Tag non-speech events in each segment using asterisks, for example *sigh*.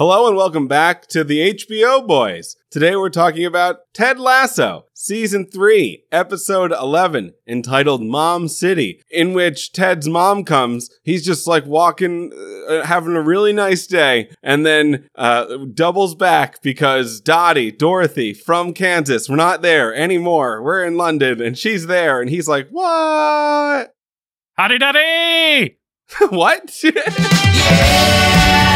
Hello and welcome back to the HBO Boys. Today we're talking about Ted Lasso, Season 3, Episode 11, entitled Mom City, in which Ted's mom comes. He's just like walking, uh, having a really nice day, and then uh, doubles back because Dottie, Dorothy from Kansas, we're not there anymore. We're in London, and she's there, and he's like, What? Howdy daddy! *laughs* what? *laughs* Isn't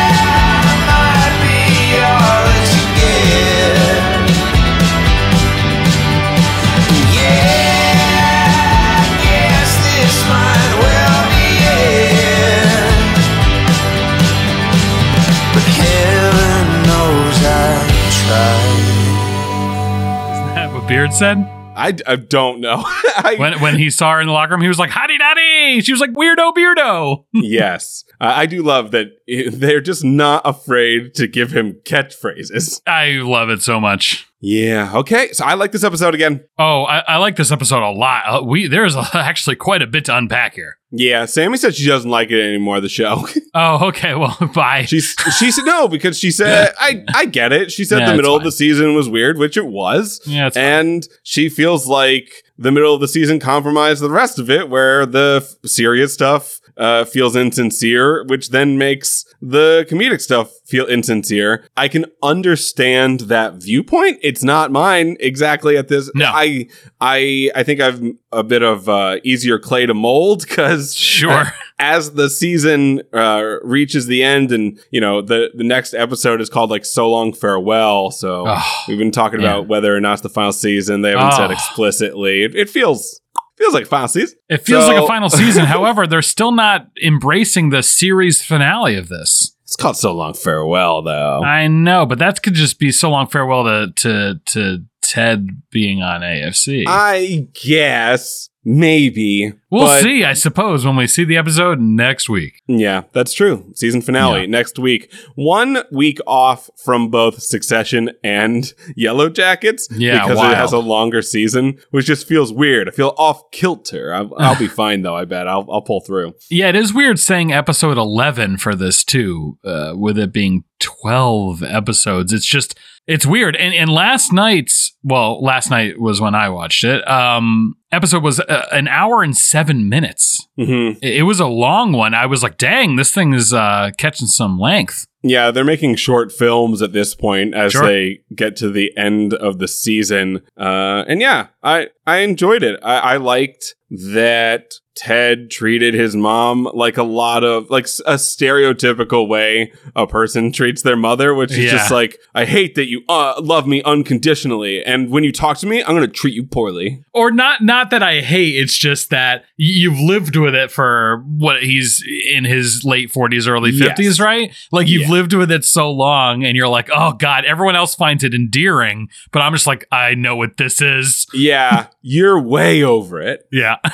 what Beard said? I, I don't know. *laughs* I- When when he saw her in the locker room, he was like, Howdy daddy! She was like, Weirdo beardo! *laughs* yes. Uh, I do love that they're just not afraid to give him catchphrases. I love it so much. Yeah. Okay. So I like this episode again. Oh, I, I like this episode a lot. Uh, we there's *laughs* actually quite a bit to unpack here. Yeah. Sammy said she doesn't like it anymore, the show. *laughs* Oh, okay. *laughs* Well, bye. She's she said no because she said I I get it. She said Yeah, the middle of the season was weird, which it was. yeah, it's fine. and she feels like the middle of the season compromised the rest of it, where the f- serious stuff uh, feels insincere, which then makes the comedic stuff feel insincere. I can understand that viewpoint. It's not mine exactly at this. No. I I I think I've a bit of uh, easier clay to mold because sure. as the season uh, reaches the end, and you know the the next episode is called like "So Long Farewell," so. Oh, We've been talking Yeah. about whether or not it's the final season. They haven't said Oh. explicitly. It, it feels feels like final season. it feels like a final season. *laughs* However, they're still not embracing the series finale of this. It's called so long farewell though. I know, but that could just be so long farewell to to to Ted being on AFC. I guess maybe we'll but- see, I suppose, when we see the episode next week. Yeah, that's true. Season finale Yeah. next week. One week off from both Succession and Yellow Jackets Yeah, because wild. it has a longer season, which just feels weird. I feel off kilter. I'll, *laughs* I'll be fine though. I bet I'll I'll pull through. Yeah, it is weird saying episode 11 for this too, uh, with it being 12 episodes. It's just, it's weird. And, and last night's, well, last night was when I watched it, um, episode was uh, an hour and seven minutes. hmm It, it was a long one. I was like, dang, this thing is uh, catching some length. Yeah, they're making short films at this point as Sure. they get to the end of the season. Uh, and yeah, I I enjoyed it. I, I liked that Ted treated his mom like a lot of like a stereotypical way a person treats their mother, which is Yeah. just like I hate that you uh, love me unconditionally, and when you talk to me, I'm gonna treat you poorly. Or not, not that I hate. It's just that you've lived with it for what he's in his late 40s, early Yes. 50s, right? Like you've Yeah. lived with it so long and you're like, oh God, everyone else finds it endearing. But I'm just like, I know what this is. Yeah, you're way over it. Yeah. *laughs*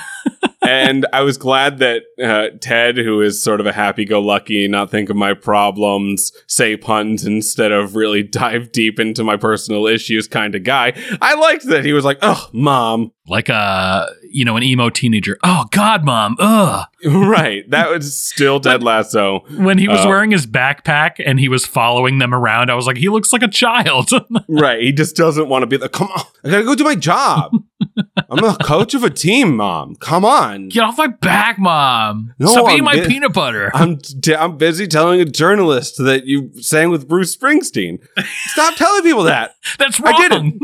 and I was glad that uh, Ted, who is sort of a happy-go-lucky, not think of my problems, say puns instead of really *laughs* dive deep into my personal issues kind of guy. I liked that he was like, "Oh, mom." like a, you know, an emo teenager. Oh God, mom. Ugh. *laughs* right, that was still Ted Lasso. When he was Uh, wearing his backpack and he was following them around, I was like, he looks like a child. *laughs* right, he just doesn't want to be like, "Come on, I gotta go do my job. I'm a coach of a team, mom. Come on." Get off my back, mom. No, Stop I'm eating my peanut butter. *laughs* I'm t- I'm busy telling a journalist that you sang with Bruce Springsteen. Stop telling people that. *laughs* That's wrong. I *laughs* didn't.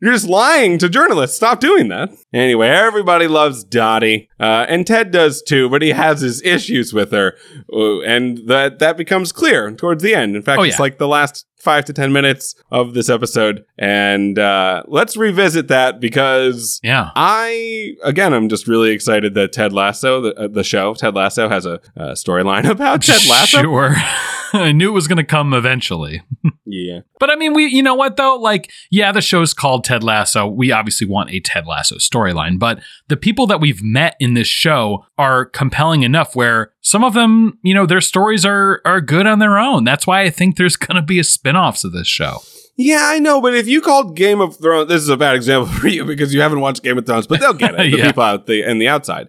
You're just lying to journalists. Stop doing that. Anyway, everybody loves Dottie, uh, and Ted does too, but he has his issues with her, and that that becomes clear towards the end. In fact, Oh, it's like the last five to ten minutes of this episode, and uh, let's revisit that because Yeah. I again, I'm just really excited that Ted Lasso, the, uh, the show, Ted Lasso, has a, uh storyline *laughs* about Ted *laughs* Lasso. Sure. *laughs* I knew it was going to come eventually. Yeah, But I mean, we, you know what though? Like, yeah, the show's called Ted Lasso. We obviously want a Ted Lasso storyline, but the people that we've met in this show are compelling enough where some of them, you know, their stories are are good on their own. That's why I think there's *laughs* going to be a spin-offs of this show. Yeah, I know, but if you called Game of Thrones, this is a bad example *laughs* for you because you haven't watched Game of Thrones, but they'll get it. *laughs* The Yeah. people out the and the outside.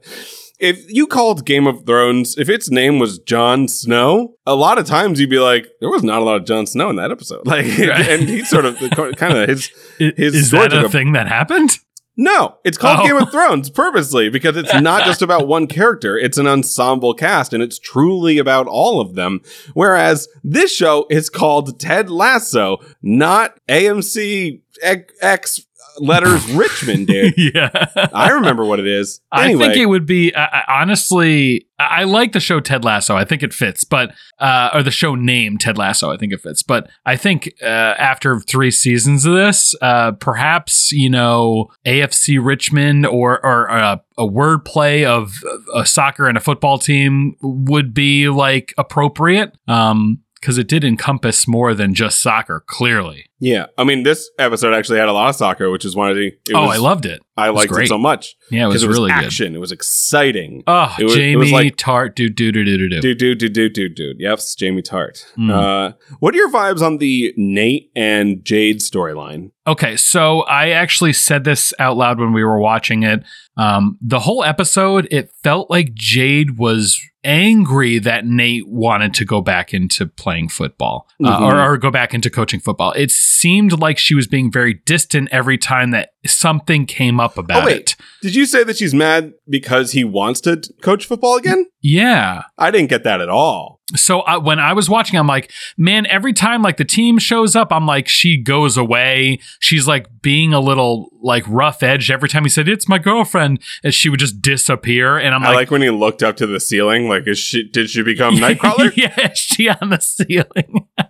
if you called Game of Thrones, if its name was Jon Snow, a lot of times you'd be like, there was not a lot of Jon Snow in that episode. Like, Right. and he sort of kind of his His is that a a- thing that happened? No, it's called Oh. Game of Thrones purposely because it's not just about one character. It's an ensemble cast and it's truly about all of them. Whereas this show is called Ted Lasso, not AMC X- X letters Richmond, *laughs* dude. yeah. I remember what it is. Anyway, I think it would be I, I, honestly. I I like the show Ted Lasso. I think it fits, but uh, or the show name Ted Lasso. I think it fits, but I think uh, after three seasons of this, uh, perhaps you know AFC Richmond or or uh, a wordplay of a soccer and a football team would be like appropriate. Um, because it did encompass more than just soccer. Clearly. yeah. I mean, this episode actually had a lot of soccer, which is one of the. It oh, was- I loved it. I liked it great. so much Yeah, it was, it was really good. action. It was exciting. Oh, It was- it Jamie was like- Tartt, do do do do do do. Dude, dude, dude, dude, dude, dude. Yep, it's Jamie Tartt. Mm. Uh, what are your vibes on the Nate and Jade storyline? Okay, so I actually said this out loud when we were watching it. Um, the whole episode, it felt like Jade was angry that Nate wanted to go back into playing football uh, Mhm. or, or go back into coaching football. It seemed like she was being very distant every time that something came up about Oh, wait. it. Did you say that she's mad because he wants to coach football again? Yeah. I didn't get that at all. So I, when I was watching, I'm like, man, every time like the team shows up, I'm like, she goes away. She's like being a little like rough edged every time he said, it's my girlfriend. And she would just disappear. And I'm like I like, like when he looked up to the ceiling. Like, is she? Did she become *laughs* Nightcrawler? yeah, is she on the ceiling. *laughs*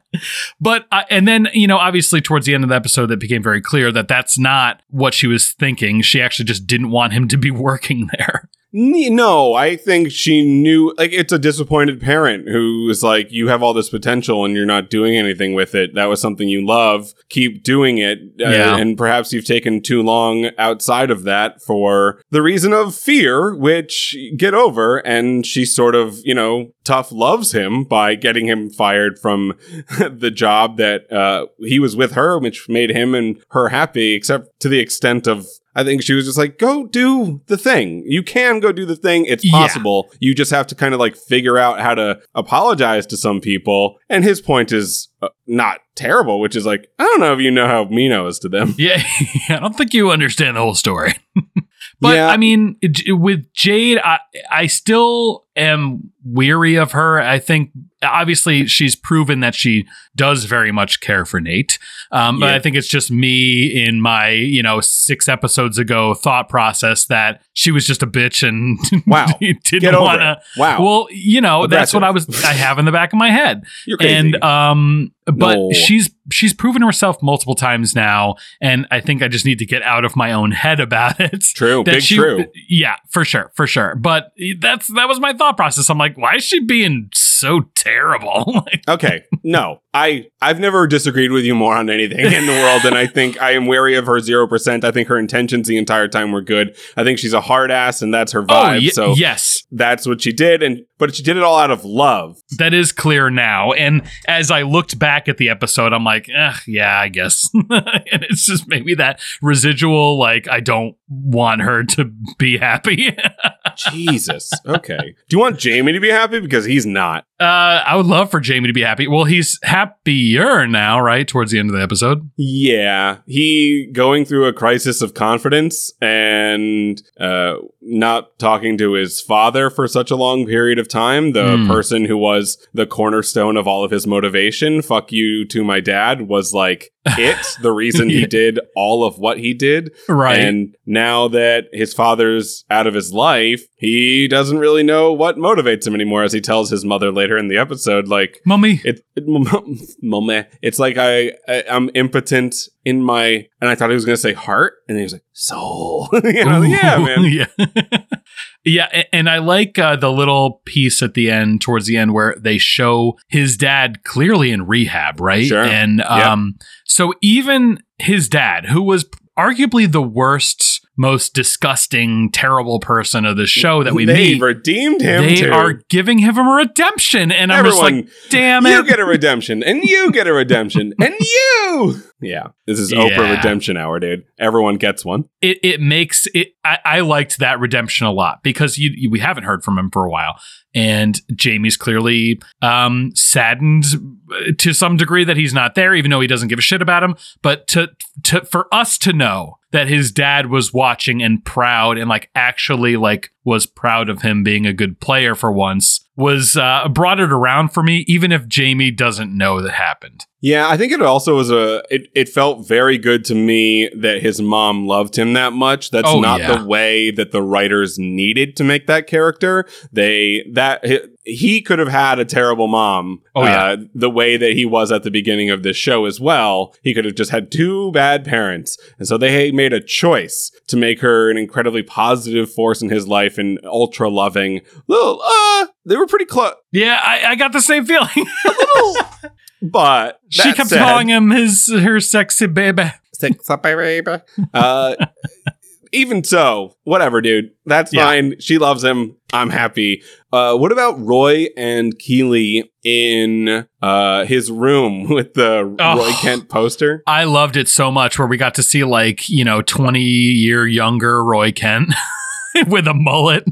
but uh, and then you know, obviously, towards the end of the episode, that became very clear that that's not what she was thinking. She actually just didn't want him to be *laughs* working there. No, I think she knew. Like, it's a disappointed parent who is like, "You have all this potential, and you're not doing anything with it. That was something you love. Keep doing it." Uh, Yeah. And perhaps you've taken too long outside of that for the reason of fear, which get over. And she sort of, you know, tough loves him by getting him fired from *laughs* the job that uh, he was with her, which made him and her happy, except to the extent of. I think she was just like, go do the thing. You can go do the thing. It's Yeah. possible. You just have to kind of like figure out how to apologize to some people. And his point is uh, not terrible, which is like, I don't know if you know how Mino is to them. *laughs* Yeah, *laughs* I don't think you understand the whole story. *laughs* but Yeah. I mean, with Jade, I I still am weary of her. I think obviously she's proven that she does very much care for Nate. Um, But Yeah. I think it's just me in my you know six episodes ago thought process that she was just a bitch and *laughs* Wow. *laughs* didn't want to. Wow. Well, you know, that's what I was. I have in the back of my head You're crazy. and um but No. she's she's proven herself multiple times now and i think i just need to get out of my own head about it true. Big she- true. yeah for sure for sure but that's that was my thought process i'm like why is she being so terrible *laughs* Okay. No, I I've never disagreed with you more on anything in the world, and I *laughs* think I am wary of her zero percent. I think her intentions the entire time were good. I think she's a hard ass, and that's her oh vibe. so yes that's what she did, and but she did it all out of love. that is clear now and as i looked back at the episode i'm like yeah i guess *laughs* and it's just maybe that residual like i don't want her to be happy Jesus. Okay. Do you want Jamie to be happy because he's not? Uh, I would love for Jamie to be happy. Well, he's happier now, right? Towards the end of the episode. Yeah, he going through a crisis of confidence and uh, not talking to his father for such a long period of time. The Hmm. person who was the cornerstone of all of his motivation, fuck you to my dad, was like it, the reason he *laughs* did all of what he did. Right. And now that his father's out of his life, he doesn't really know what motivates him anymore, as he tells his mother later in the episode, like, Mummy. it, it *laughs* it's like I, I I'm impotent in my and I thought he was gonna say heart and he was like soul. *laughs* You know, yeah, man. yeah. Yeah. And I like uh, the little piece at the end, towards the end, where they show his dad clearly in rehab, right? Sure. And um, so even his dad, who was arguably the worst, most disgusting, terrible person of the show that we they meet. redeemed him. They too. are giving him a redemption, and I'm just like, damn it! you get a redemption, and you get a redemption, *laughs* and you. Yeah, this is Oprah Yeah. redemption hour, dude. Everyone gets one. it it makes it. I, I liked that redemption a lot because you, you- we haven't heard from him for a while, and Jamie's clearly um, saddened to some degree that he's not there, even though he doesn't give a shit about him. But to to for us to know that his dad was watching and proud and like actually like was proud of him being a good player for once was uh, brought it around for me, even if Jamie doesn't know that happened. Yeah, I think it also was a. It, it felt very good to me that his mom loved him that much. That's Oh, not yeah. the way that the writers needed to make that character. They that he, he could have had a terrible mom. Oh, yeah. uh, the way that he was at the beginning of this show as well. He could have just had two bad parents, and so they made a choice to make her an incredibly positive force in his life and ultra loving. Little, uh, they were pretty close, Yeah, I, I got the same feeling. *laughs* but she that kept said- calling him his her sexy baby. Sexy baby. Uh, even so, whatever, dude. That's Yeah. fine. She loves him. I'm happy. Uh, what about Roy and Keeley in uh, his room *laughs* with the Oh. Roy Kent poster? I loved it so much where we got to see like, you know, 20 year younger Roy Kent *laughs* with a mullet.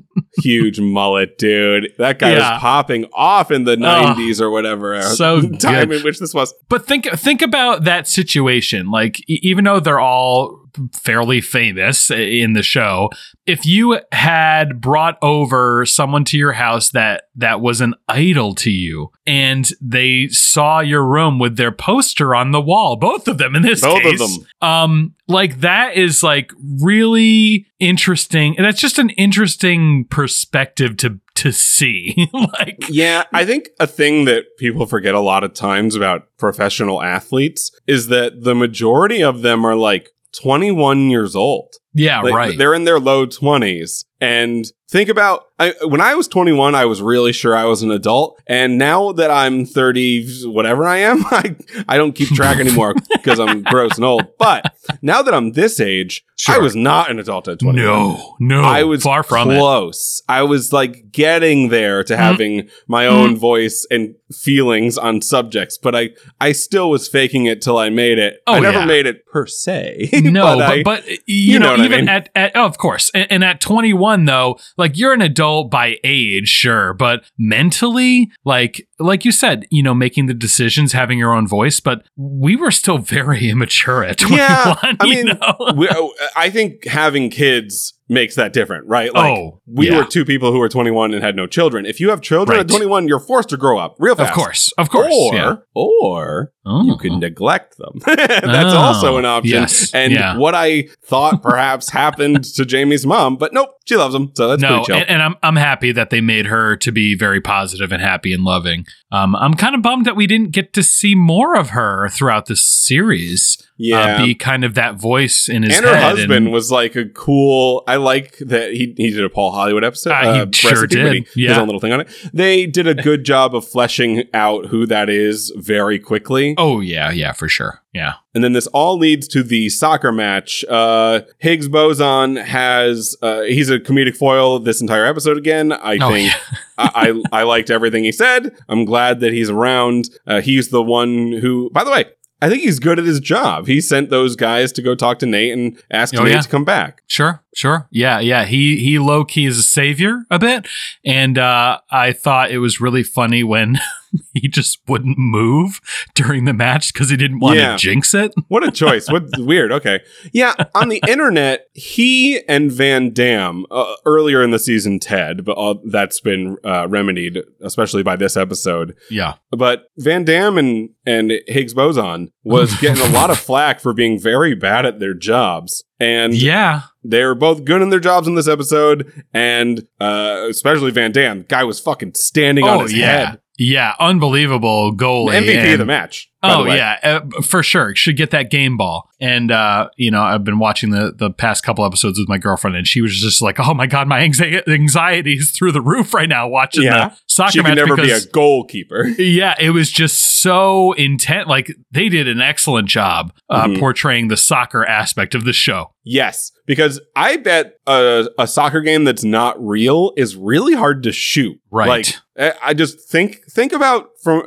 Huge *laughs* mullet, dude. That guy Yeah. was popping off in the 90s or whatever uh, so time good. in which this was. But think think about that situation. Like e- even though they're all fairly famous in the show, if you had brought over someone to your house that that was an idol to you and they saw your room with their poster on the wall, both of them in this Both of case. them. Um like that is like really interesting. And that's just an interesting perspective to to see. *laughs* like Yeah, I think a thing that people forget a lot of times about professional athletes is that the majority of them are like 21 years old. Yeah, Like, right. They're in their low 20s. And think about I, when I was 21, I was really sure I was an adult. And now that I'm 30, whatever I am, *laughs* I, I don't keep track anymore *laughs* because I'm gross and old. But now that I'm this age, I was not an adult at 21. No, no. I was far from it. close. I was like getting there to mm-hmm. having my own mm-hmm. voice and feelings on subjects, but I I still was faking it till I made it. I Oh, never yeah. made it per se. *laughs* No, but, I- but, you, know know, what I even mean. at, at oh, of course, and, and at 21 though, like you're an adult by age, sure, but mentally, like like you said, you know, making the decisions, having your own voice, but we were still very *laughs* immature at 21. Yeah, I mean, we, I think having kids makes that different, right? Like Oh, we yeah. were two people who were 21 and had no children. If you have children at 21, you're forced to grow up real fast. of course, of course, or yeah. or Oh. you can oh. neglect them. *laughs* That's Oh, also an option. yes, And yeah. what I thought perhaps happened to Jamie's mom, but nope, she loves him, so that's no, pretty chill. and, and I'm I'm happy that they made her to be very positive and happy and loving. Um, I'm kind of bummed that we didn't get to see more of her throughout the series. yeah. uh, be kind of that voice in his head. and her husband was like a cool. I like that he he did a Paul Hollywood episode. Ah, he sure did. he- His own little thing on it. They did a good job of fleshing out who that is very quickly. oh yeah, yeah, for sure. Yeah. And then this all leads to the soccer match. Uh, Higgs boson has uh, he's a comedic foil this entire episode again. I Oh, think *laughs* I, I I liked everything he said. I'm glad that he's around. Uh, he's the one who, by the way, I think he's good at his job. He sent those guys to go talk to Nate and ask Oh, Nate yeah. to come back. Sure, sure. Yeah, yeah. He he low key is a savior a bit. And uh I thought it was really funny when *laughs* he just wouldn't move during the match because he didn't want to Yeah. jinx it. *laughs* What a choice. what *laughs* weird. Okay. Yeah, on the internet, he and Van Dam uh, earlier in the season Ted, but all, that's been uh, remedied especially by this episode. Yeah. But Van Dam and and Higgs boson was *laughs* getting a lot of flack for being very bad at their jobs. And Yeah. they were both good in their jobs in this episode, and uh, especially Van Dam. Guy was fucking standing on Oh his yeah. head. Yeah. Unbelievable goal. MVP of the match. Oh yeah, uh, for sure. Should get that game ball. And uh, you know, I've been watching the the past couple episodes with my girlfriend, and she was just like, "Oh my god, my anxi- anxiety is through the roof right now watching Yeah. the soccer She match." never be a goalkeeper. *laughs* yeah, it was just so intent. Like they did an excellent job uh, Mhm. portraying the soccer aspect of the show. Yes, because I bet a, a soccer game that's not real is really hard to shoot. Right. Like I I just think think about from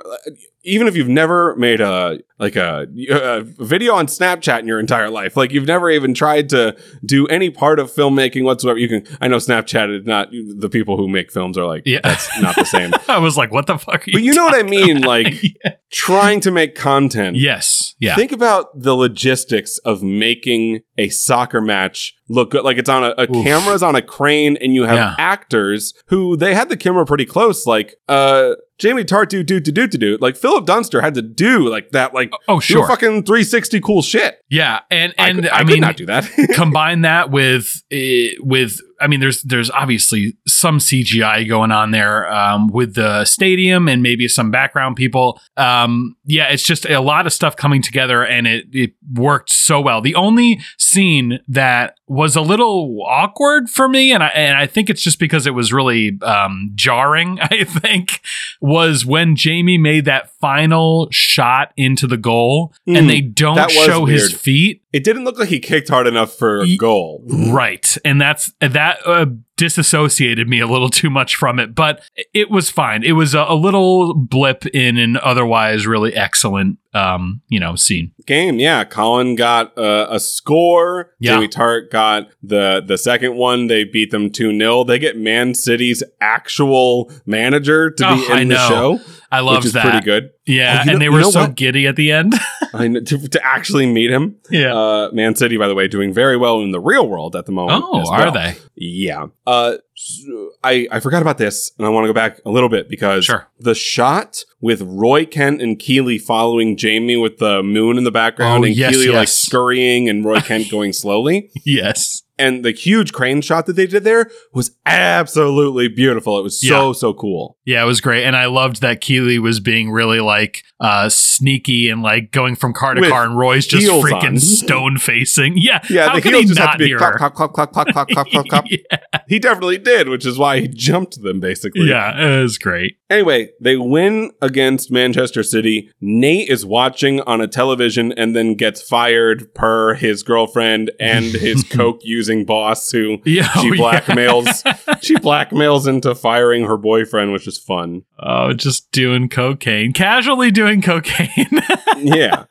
even if you've never made a like a, a video on Snapchat in your entire life, like you've never even tried to do any part of filmmaking whatsoever. You can. I know Snapchat is not the people who make films are like Yeah. that's not the same. *laughs* I was like, "What the fuck?" Are you but you know what I mean, about? like *laughs* Yeah. trying to make content. yes, yeah, Think about the logistics of making a soccer match look good. Like it's on a, a camera's on a crane, and you have Yeah. actors who they had the camera pretty close. Like uh, Jamie Tartu do do do do do. Like Philip Dunster had to do like that. Like oh do sure, fucking 360 cool shit. yeah, and I and could, I, I could mean, not do that. *laughs* combine that with uh, with I mean there's there's obviously some CGI going on there um, with the stadium and maybe some background people. Um, yeah, it's just a lot of stuff coming together and it it worked so well. The only scene that was a little awkward for me and I and I think it's just because it was really um, jarring, *laughs* I think, was when Jamie made that final shot into the goal Mm, and they don't show his feet it didn't look like he kicked hard enough for a goal. Right. And that's that uh, disassociated me a little too much from it, but it was fine. It was a, a little blip in an otherwise really excellent um, you know, scene. Game, yeah. Colin got uh, a score. Yeah. Jamie Tartt got the the second one. They beat them 2 0. They get Man City's actual manager to be Oh, I in the know. show, I love which is that. pretty good. Yeah, Oh, you know- and they were so what? giddy at the end. *laughs* I know, to, to actually meet him. yeah. Uh, Man City, by the way, doing very well in the real world at the moment. oh, as are they? Yeah. Uh, so I, I forgot about this, and I want to go back a little bit because Sure. the shot with Roy Kent and Keeley following Jamie with the moon in the background Oh, and yes, Keeley like scurrying and Roy *laughs* Kent going slowly. Yes. And the huge crane shot that they did there was absolutely beautiful. It was so, so cool. Yeah, it was great. And I loved that Keeley was being really like uh sneaky and like going from car to With car and Roy's just freaking on. *laughs* stone facing. Yeah. Yeah, How the could heels he just have not to be clop, clop, clop, clop, clop, clop, clop, clop, clop. *laughs* yeah. He definitely did, which is why he jumped them basically. yeah, it was great. Anyway, they win against Manchester City. Nate is watching on a television and then gets fired per his girlfriend and his *laughs* coke using boss who *laughs* Yeah, she oh, yeah. blackmails *laughs* she blackmails into firing her boyfriend, which is fun. Oh, just doing cocaine, casually doing cocaine. *laughs* Yeah.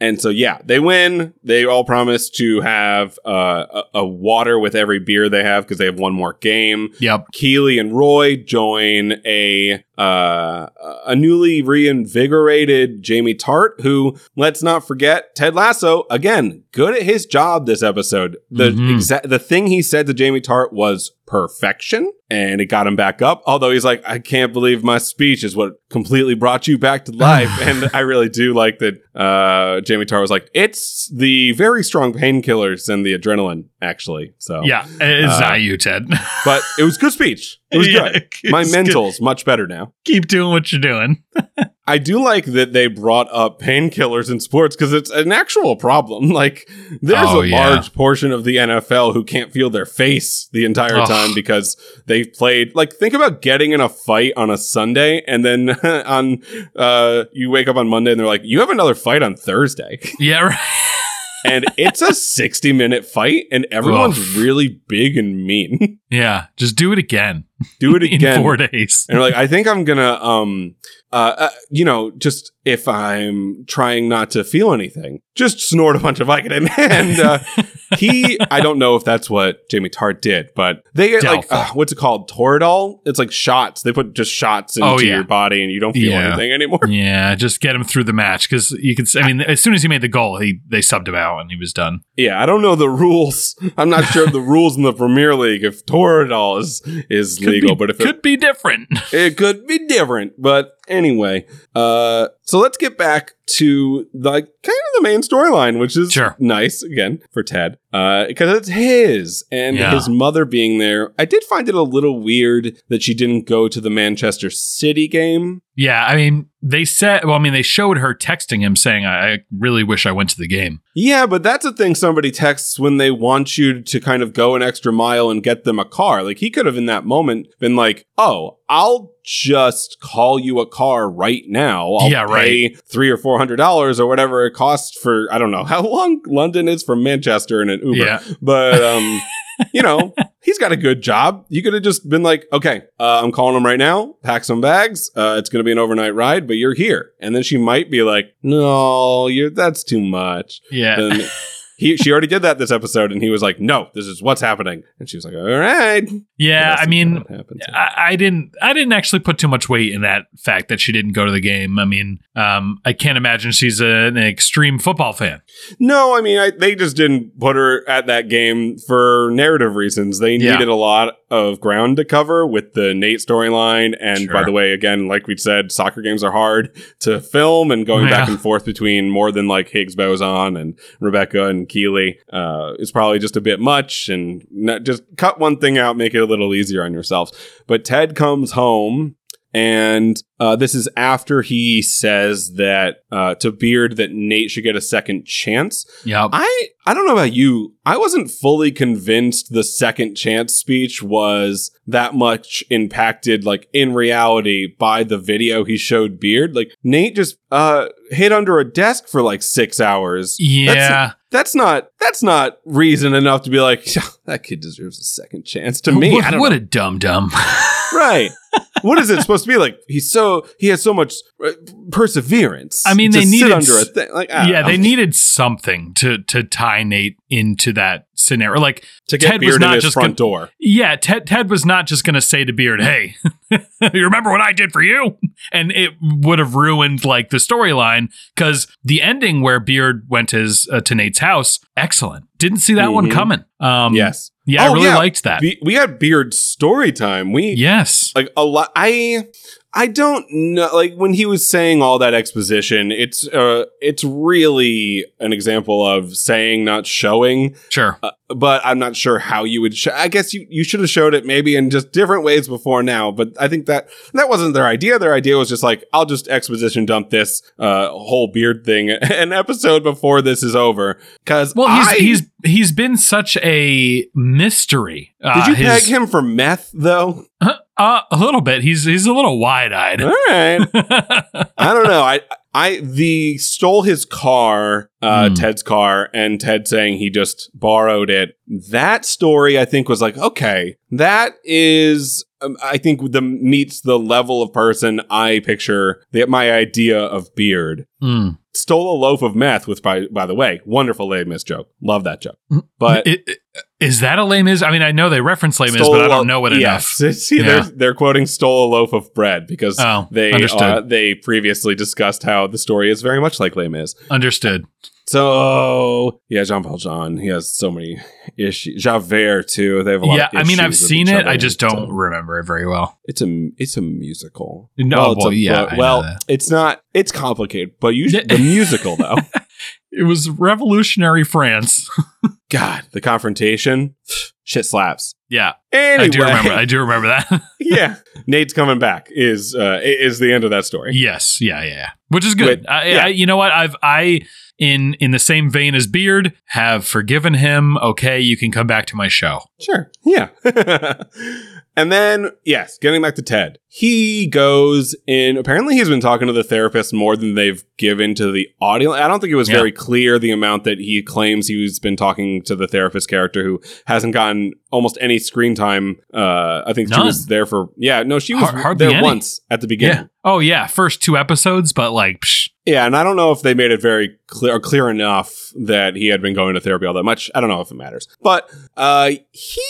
And so yeah, they win. They all promise to have uh, a, a water with every beer they have because they have one more game. yep. Keeley and Roy join a uh, a newly reinvigorated Jamie Tartt, who let's not forget Ted Lasso again, good at his job this episode. The Mhm. exa- the thing he said to Jamie Tartt was perfection, and it got him back up. Although he's like, I can't believe my speech is what completely brought you back to life, *laughs* and I really do like that. Uh, Jamie Tartt was like, it's the very strong painkillers and the adrenaline, actually. So Yeah, it's Uh, not you, Ted. *laughs* but it was good speech. It was Yeah, good. *laughs* My good. mental's much better now. Keep doing what you're doing. *laughs* I do like that they brought up painkillers in sports because it's an actual problem. Like, there's Oh, a yeah. large portion of the NFL who can't feel their face the entire Ugh. time because they've played. Like, think about getting in a fight on a Sunday and then on, uh, you wake up on Monday and they're like, you have another fight on Thursday. Yeah, right. And it's a 60 minute fight and everyone's Oof. really big and mean. *laughs* Yeah, just do it again. Do it *laughs* again. in four days. and like, I think I'm gonna, um, uh, uh, you know, just if I'm trying not to feel anything, just snort a bunch of Vicodin. *laughs* And uh, he, I don't know if that's what Jamie Tartt did, but they get like, uh, what's it called, Toradol? It's like shots. They put just shots into Oh, yeah. your body, and you don't feel Yeah. anything anymore. *laughs* yeah, just get him through the match because you could. I mean, as soon as he made the goal, he they subbed him out and he was done. Yeah, I don't know the rules. I'm not sure of the rules in the Premier League if Toradol is is legal, be, but if it, could be different. it could be different. But Anyway, uh, so let's get back to the kind of the main storyline, which is Sure. nice again for Ted, uh, because it's his and Yeah. his mother being there. I did find it a little weird that she didn't go to the Manchester City game. Yeah, I mean, they said, well, I mean, they showed her texting him saying, I, I really wish I went to the game. Yeah, but that's a thing somebody texts when they want you to kind of go an extra mile and get them a car. Like he could have in that moment been like, "Oh, I'll just call you a car right now. I'll Yeah, pay three or four hundred dollars or whatever it costs for I don't know how long London is from Manchester in an Uber. Yeah. But *laughs* um, you know, he's got a good job. You could have just been like, okay, uh, I'm calling him right now. Pack some bags. Uh, it's going to be an overnight ride, but you're here. And then she might be like, no, you're that's too much. Yeah. And *laughs* he, she already did that this episode, and he was like, no, this is what's happening. And she was like, all right. yeah, I mean. I, I didn't. I didn't actually put too much weight in that fact that she didn't go to the game. I mean, um, I can't imagine she's a, an extreme football fan. No, I mean, I, they just didn't put her at that game for narrative reasons. They Yeah. needed a lot of ground to cover with the Nate storyline. And by the way, again, like we said, soccer games are hard to film and going back and forth between more than like Higgs boson and Rebecca and Keeley uh, is probably just a bit much. And not, just cut one thing out, make it a little easier on yourselves. But Ted comes home. And uh, this is after he says that uh, to Beard that Nate should get a second chance. Yeah, I I don't know about you. I wasn't fully convinced the second chance speech was that much impacted like in reality by the video he showed Beard. Like Nate just uh hid under a desk for like 6 hours. yeah. That's not that's not reason enough to be like *laughs* that kid deserves a second chance to me. *laughs* what I don't what a dumb dumb. *laughs* right. What is it supposed to be like? He's so he has so much uh, perseverance. I mean, to they sit needed under a thing. Like yeah, know. they needed something to to tie Nate into that scenario. Like, to get Ted was not just front gonna- door. yeah, Ted Ted was not just going to say to Beard, "Hey, *laughs* you remember what I did for you?" And it would have ruined like the storyline because the ending where Beard went to his uh, to Nate's house, excellent. Didn't see that one Mhm. coming. Um, yes. yeah, I Oh, really yeah. liked that. Be- we had Beard story time. We yes, like a lot. I I don't know. Like when he was saying all that exposition, it's uh, it's really an example of saying not showing. sure. Uh, but I'm not sure how you would. Sh- I guess you you should have showed it maybe in just different ways before now. But I think that that wasn't their idea. Their idea was just like I'll just exposition dump this uh, whole beard thing *laughs* an episode before this is over. Because Well, he's I- he's he's been such a mystery. Did Uh, you his- peg him for meth though? Uh, a little bit. He's he's a little wide eyed. All right. *laughs* I don't know. I I the stole his car, uh, Hmm. Ted's car, and Ted saying he just borrowed it. That story, I think, was like okay. That is, um, I think, the meets the level of person I picture the, my idea of beard. Mm. Stole a loaf of meth, with by by the way, wonderful Les Mis joke. Love that joke. But It- it- is that a Les Mis? I mean, I know they reference lame Stole but I don't know it enough. yes. *laughs* See, Yeah. they're, they're quoting "stole a loaf of bread" because Oh, they understood. uh, they previously discussed how the story is very much like Les Mis. Understood. So yeah, Jean Valjean, he has so many issues. Javert too. They have a lot. Yeah, I mean, I've seen it. I just don't uh, remember it very well. It's a it's a musical. No, well, it's a yeah, book. I know well, it's not. It's complicated, but you Yeah. *laughs* the musical though. *laughs* It was revolutionary France. *laughs* God, the confrontation, shit slaps. yeah, Anyway, I do remember. I do remember that. *laughs* yeah, Nate's coming back is uh, is the end of that story. yes, yeah, yeah, yeah. Which is good. I, Yeah. I, you know what? I've I in in the same vein as Beard have forgiven him. Okay, you can come back to my show. Sure. Yeah. *laughs* and then, yes, getting back to Ted. He goes in. Apparently, he's been talking to the therapist more than they've given to the audience. I don't think it was Yeah. very clear the amount that he claims he's been talking to the therapist character who hasn't gotten almost any screen time. Uh, I think she was there for, yeah, no, she was Har- hardly there any. once at the beginning. Yeah. Oh yeah, first two episodes, but like, psh, Yeah, and I don't know if they made it very clear or clear enough that he had been going to therapy all that much. I don't know if it matters. But uh he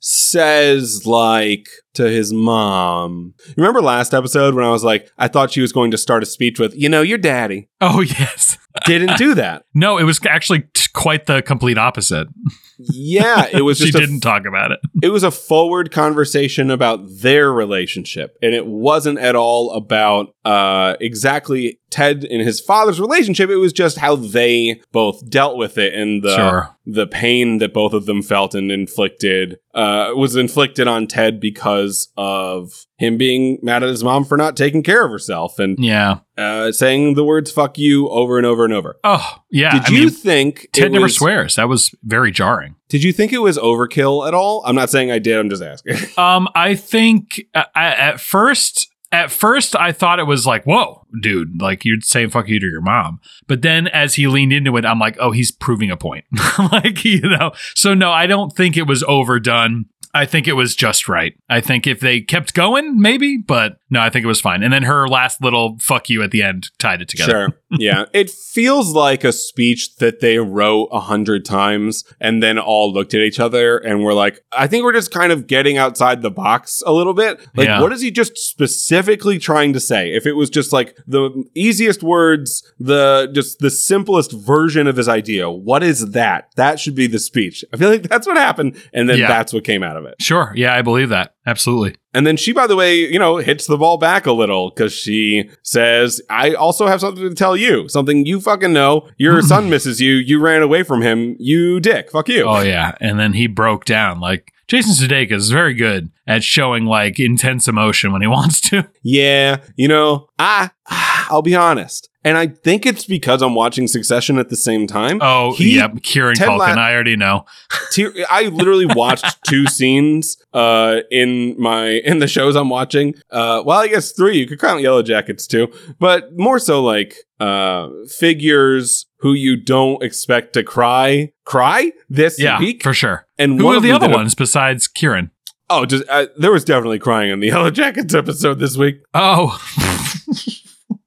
says like to his mom. Remember last episode when I was like, I thought she was going to start a speech with, you know, your daddy. Oh *laughs* yes. Didn't do that. *laughs* no, it was actually quite the complete opposite. Yeah, it was *laughs* she didn't talk about it. it was a forward conversation about their relationship and it wasn't at all about uh exactly ted and his father's relationship it was just how they both dealt with it and the Sure. the pain that both of them felt and inflicted uh was inflicted on ted because of him being mad at his mom for not taking care of herself and Yeah. uh saying the words fuck you over and over and over Oh yeah. did I you mean, think Ted never was- swears. That was very jarring. did you think it was overkill at all i'm not saying i did i'm just asking *laughs* Um, I think uh, I, at first, at first, I thought it was like, "Whoa, dude!" Like you're saying "fuck you" to your mom. But then, as he leaned into it, I'm like, "Oh, he's proving a point." *laughs* like you know. So no, I don't think it was overdone. I think it was just right. I think if they kept going, maybe, but no, I think it was fine. And then her last little "fuck you" at the end tied it together. Sure. *laughs* yeah. It feels like a speech that they wrote a hundred times and then all looked at each other and were like, I think we're just kind of getting outside the box a little bit. Like, Yeah. what is he just specifically trying to say? If it was just like the easiest words, the just the simplest version of his idea, what is that? That should be the speech. I feel like that's what happened. And then Yeah. that's what came out of it. Sure. Yeah, I believe that. Absolutely. And then she, by the way, you know, hits the ball back a little because she says, I also have something to tell you. Something you fucking know. Your *laughs* son misses you. You ran away from him. You dick. Fuck you. Oh yeah, and then he broke down. Like Jason Sudeikis is very good at showing like intense emotion when he *laughs* wants to. Yeah. You know, I, I'll be honest. And I think it's because I'm watching Succession at the same time. Oh He- yep, Kieran Ted Culkin. La- I already know. I literally *laughs* watched two scenes uh, in my in the shows I'm watching. Uh, well, I guess three. You could count Yellow Jackets too, but more so like uh, figures who you don't expect to cry cry this Yeah, week. for sure. And Who one are the other did a- ones besides Kieran? Oh, just uh, there was definitely crying in the *laughs* Yellow Jackets episode this week, Oh, *laughs*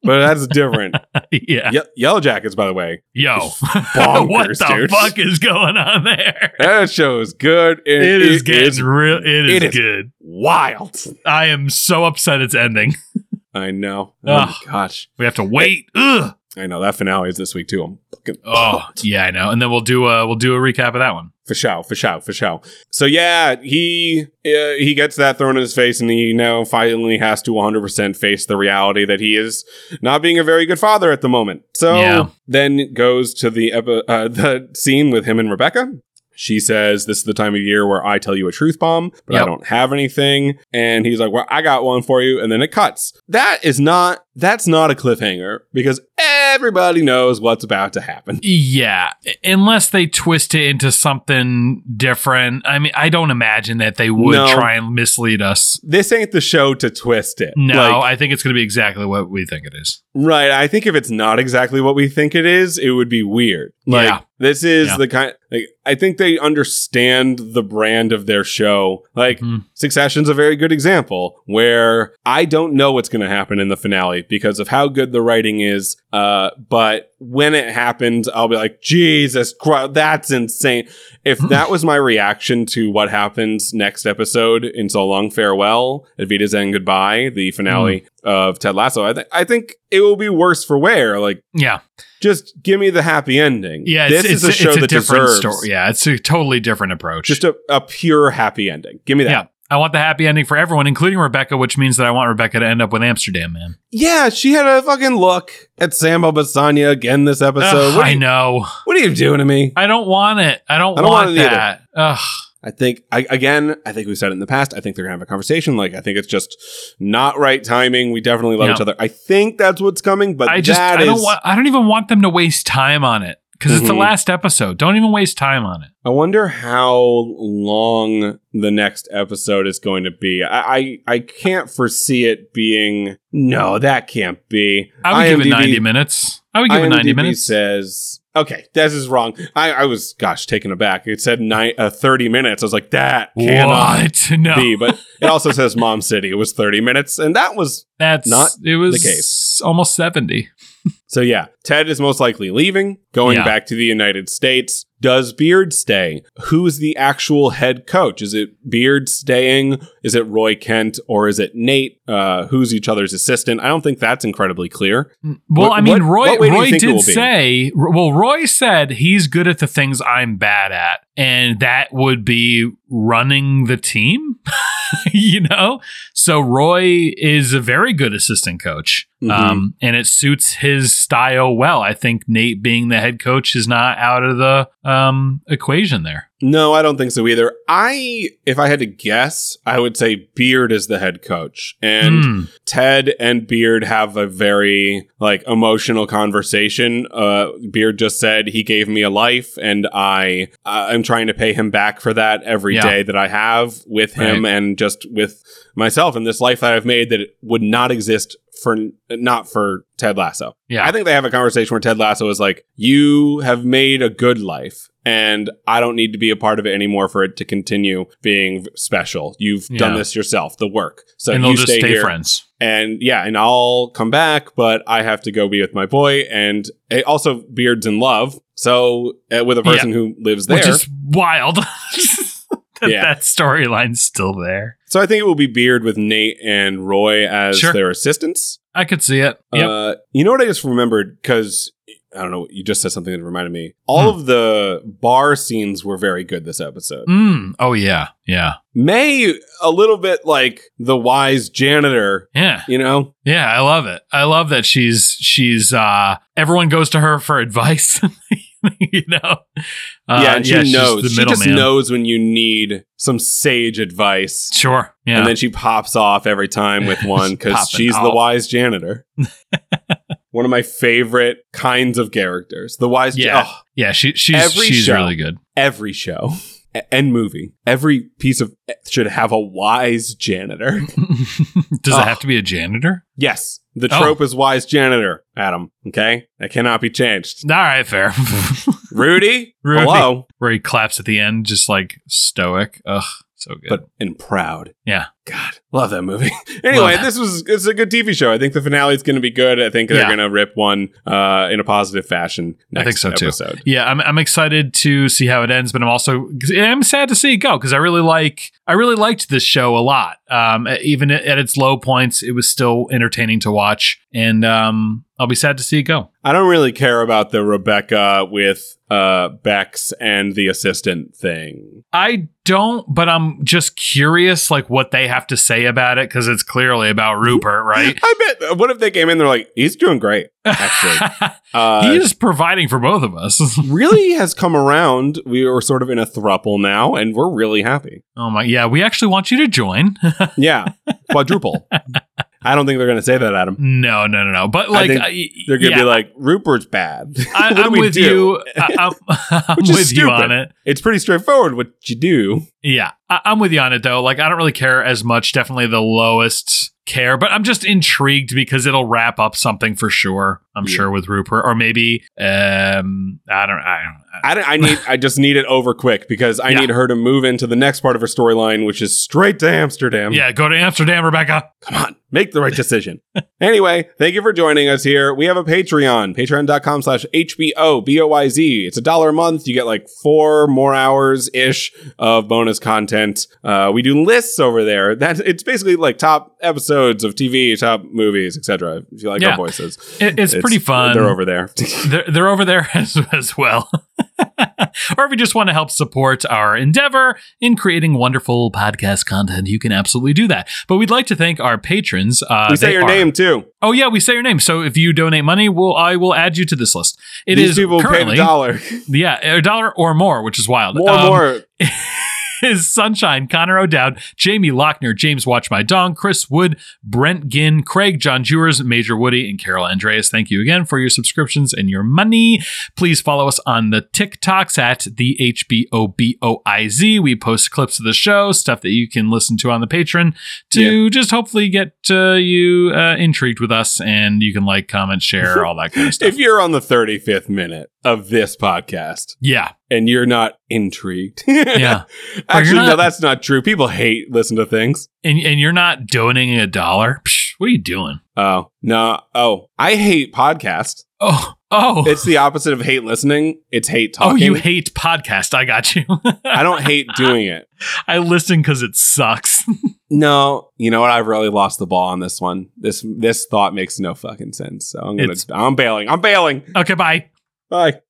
but that's different. *laughs* yeah. Ye- Yellow Jackets, by the way, Yo, *laughs* bonkers, what the dude. fuck is going on there? that show is good. and It is getting is real. It is, it is- good. wild. I am so upset it's ending. *laughs* I know. Oh gosh. We have to wait. Ugh. I know that finale is this week too. I'm fucking Oh, pumped. yeah, I know. And then we'll do a we'll do a recap of that one. for show, for show, for show. So yeah, he uh, he gets that thrown in his face, and he now finally has to 100 percent face the reality that he is not being a very good father at the moment. So Yeah. then goes to the epi- uh, *laughs* the scene with him and Rebecca. She says, This is the time of year where I tell you a truth bomb, but I don't have anything. And he's like, Well, I got one for you. And then it cuts. That is not, that's not a cliffhanger because everybody knows what's about to happen. Yeah, unless they twist it into something different. I mean, I don't imagine that they would No. try and mislead us. This ain't the show to twist it. No, Like, I think it's going to be exactly what we think it is. right. I think if it's not exactly what we think it is, it would be weird. Like, Yeah. this is Yeah. the kind, like, I think they understand the brand of their show. Like, Mhm. Succession's a very good example where I don't know what's going to happen in the finale because of how good the writing is. Uh, but when it happens, I'll be like, Jesus Christ, that's insane. If that was my reaction to what happens next episode in So Long Farewell, Auf Wiedersehen Goodbye, the finale of Ted Lasso, I, th- I think it will be worse for wear. Like, Yeah, just give me the happy ending. yeah. this it's, is a show it's a that different deserves story. Yeah, it's a totally different approach. just a, a pure happy ending. Give me that. yeah. I want the happy ending for everyone, including Rebecca, which means that I want Rebecca to end up with Amsterdam, man. Yeah, she had a fucking look at Sam Obisanya again this episode. Ugh, I you, know. what are you doing to me? I don't want it. I don't, I don't want, want either. that. Ugh. I think, I, again, I think we said it in the past. I think they're going to have a conversation. Like, I think it's just not right timing. We definitely love Yeah. each other. I think that's what's coming, but I just that I don't is- want I don't even want them to waste time on it because it's the Mhm. last episode. Don't even waste time on it. I wonder how long the next episode is going to be. I, I, I can't foresee it being, no, that can't be. I would give it ninety minutes. I would give it ninety IMDb minutes. says okay. This is wrong. I, I was gosh taken aback. It said ni- uh, thirty minutes. I was like that cannot what? *laughs* No, be. But it also says Mom City. It was thirty minutes, and that was that's not it was the case. almost seventy. So yeah, Ted is most likely leaving, going Yeah. back to the United States. Does Beard stay? Who's the actual head coach? Is it Beard staying? Is it Roy Kent or is it Nate? Uh, who's each other's assistant? I don't think that's incredibly clear. Well, What- I mean, Roy what Roy did say, well, Roy said he's good at the things I'm bad at, and that would be running the team. *laughs* you know, so Roy is a very good assistant coach, Mhm. um, and it suits his style well. I think Nate being the head coach is not out of the um, equation there. No, I don't think so either. I, if I had to guess, I would say Beard is the head coach, and Hmm. Ted and Beard have a very like emotional conversation. Uh, Beard just said he gave me a life, and I uh, I'm trying to pay him back for that every day Yeah. that I have with him and just with myself and this life that I've made that it would not exist for not for Ted Lasso. Yeah. I think they have a conversation where Ted Lasso is like, "You have made a good life." And I don't need to be a part of it anymore for it to continue being special. You've done this yourself, the work. So and you stay, stay here friends. and yeah, and I'll come back, but I have to go be with my boy. And also, Beard's in love, so uh, with a person who lives there. Which is wild. *laughs* that *laughs* Yeah. that storyline's still there. so I think it will be Beard with Nate and Roy as Sure. their assistants. I could see it. Yep. Uh, you know what I just remembered because I don't know. You just said something that reminded me. All Hmm. of the bar scenes were very good this episode. Mm. Oh yeah. Yeah. Mae a little bit like the wise janitor. Yeah. You know, Yeah, I love it. I love that she's she's uh everyone goes to her for *laughs* advice. *laughs* you know. Uh, yeah, and she she's knows. She just middleman. knows when you need some sage advice. Sure. Yeah. And then she pops off every time with *laughs* one because she's the wise janitor. *laughs* one of my favorite kinds of characters. The wise Yeah. oh, yeah, she she's she's show. really good. every show *laughs* and movie, every piece of should have a wise janitor. Does Oh. it have to be a janitor? yes, the Oh. trope is wise janitor, Adam. Okay? That cannot be changed. All right, fair. Rudy? Rudy. Hello. Where he claps at the end, just like stoic. Ugh, so good. But and proud. yeah. God, love that movie. *laughs* anyway, Love- this was it's a good TV show. I think the finale is going to be good. I think they're Yeah. going to rip one uh, in a positive fashion. I Next think so, too. episode. Yeah, I'm I'm excited to see how it ends, but I'm also I'm sad to see it go because I really like I really liked this show a lot. Um, even at, at its low points, it was still entertaining to watch, and um, I'll be sad to see it go. I don't really care about the Rebecca with uh, Bex and the assistant thing. I don't, but I'm just curious, like what they have to say about it because it's clearly about Rupert, right? *laughs* I bet. What if they came in? They're like, he's doing great. Actually, *laughs* uh, he is providing for both of us. *laughs* really has come around. We are sort of in a thruple now, and we're really happy. oh my, yeah, we actually want you to join. Yeah, quadruple. I don't think they're going to say that, Adam. no, no, no, no. But like, I- They're going to yeah, be like, Rupert's bad. I, I'm with do? you. I, I'm, I'm Which is with you on it. It's pretty straightforward what you do. Yeah, I, I'm with you on it though. Like, I don't really care as much. Definitely the lowest care, but I'm just intrigued because it'll wrap up something for sure. I'm Yeah. sure with Rupert, or maybe um, I don't, I don't. I, don't- I need. I just need it over quick because I Yeah. need her to move into the next part of her storyline, which is straight to Amsterdam. yeah, go to Amsterdam, Rebecca. Come on, make the right decision. *laughs* anyway, thank you for joining us here. We have a Patreon, patreon.com slash HBO, B-O-Y-Z. It's a dollar a month. You get like four more hours ish of bonus content. Uh, we do lists over there. That *laughs* it's basically like top episodes of TV, top movies, etc. If you like Yeah. our voices. It, it's, pretty fun. They're over there. *laughs* they're, they're over there *laughs* as, as well. or if you just want to help support our endeavor in creating wonderful podcast content, you can absolutely do that. But we'd like to thank our patrons. Uh, we say your are- name too. Oh yeah, we say your name. So if you donate money, we'll I will add you to this list. It These is people paid currently a dollar. yeah a dollar or more, which is wild. More, Um, more. Is Sunshine, Connor O'Dowd, Jamie Lochner, James Watch My Dong, Chris Wood, Brent Ginn, Craig John Jewers, Major Woody, and Carol Andreas. Thank you again for your subscriptions and your money. Please follow us on the TikToks at the HBOBOIZ. We post clips of the show, stuff that you can listen to on the Patreon to just hopefully get uh, you uh, intrigued with us and you can like, comment, share, *laughs* all that kind of stuff. If you're on the 35th minute of this podcast yeah. and you're not intrigued, *laughs* Yeah. Actually, you're no, that's not true. People hate listen to things. And, and you're not donating a dollar. Psh, what are you doing? Oh, no. Oh, I hate podcasts. Oh, oh, It's the opposite of hate listening. It's hate talking. oh, you hate podcast. I got you. I don't *laughs* hate doing it. I listen because it sucks. *laughs* No, you know what? I've really lost the ball on this one. This this thought makes no fucking sense. So I'm gonna It's- I'm bailing. I'm bailing. okay, bye. Bye.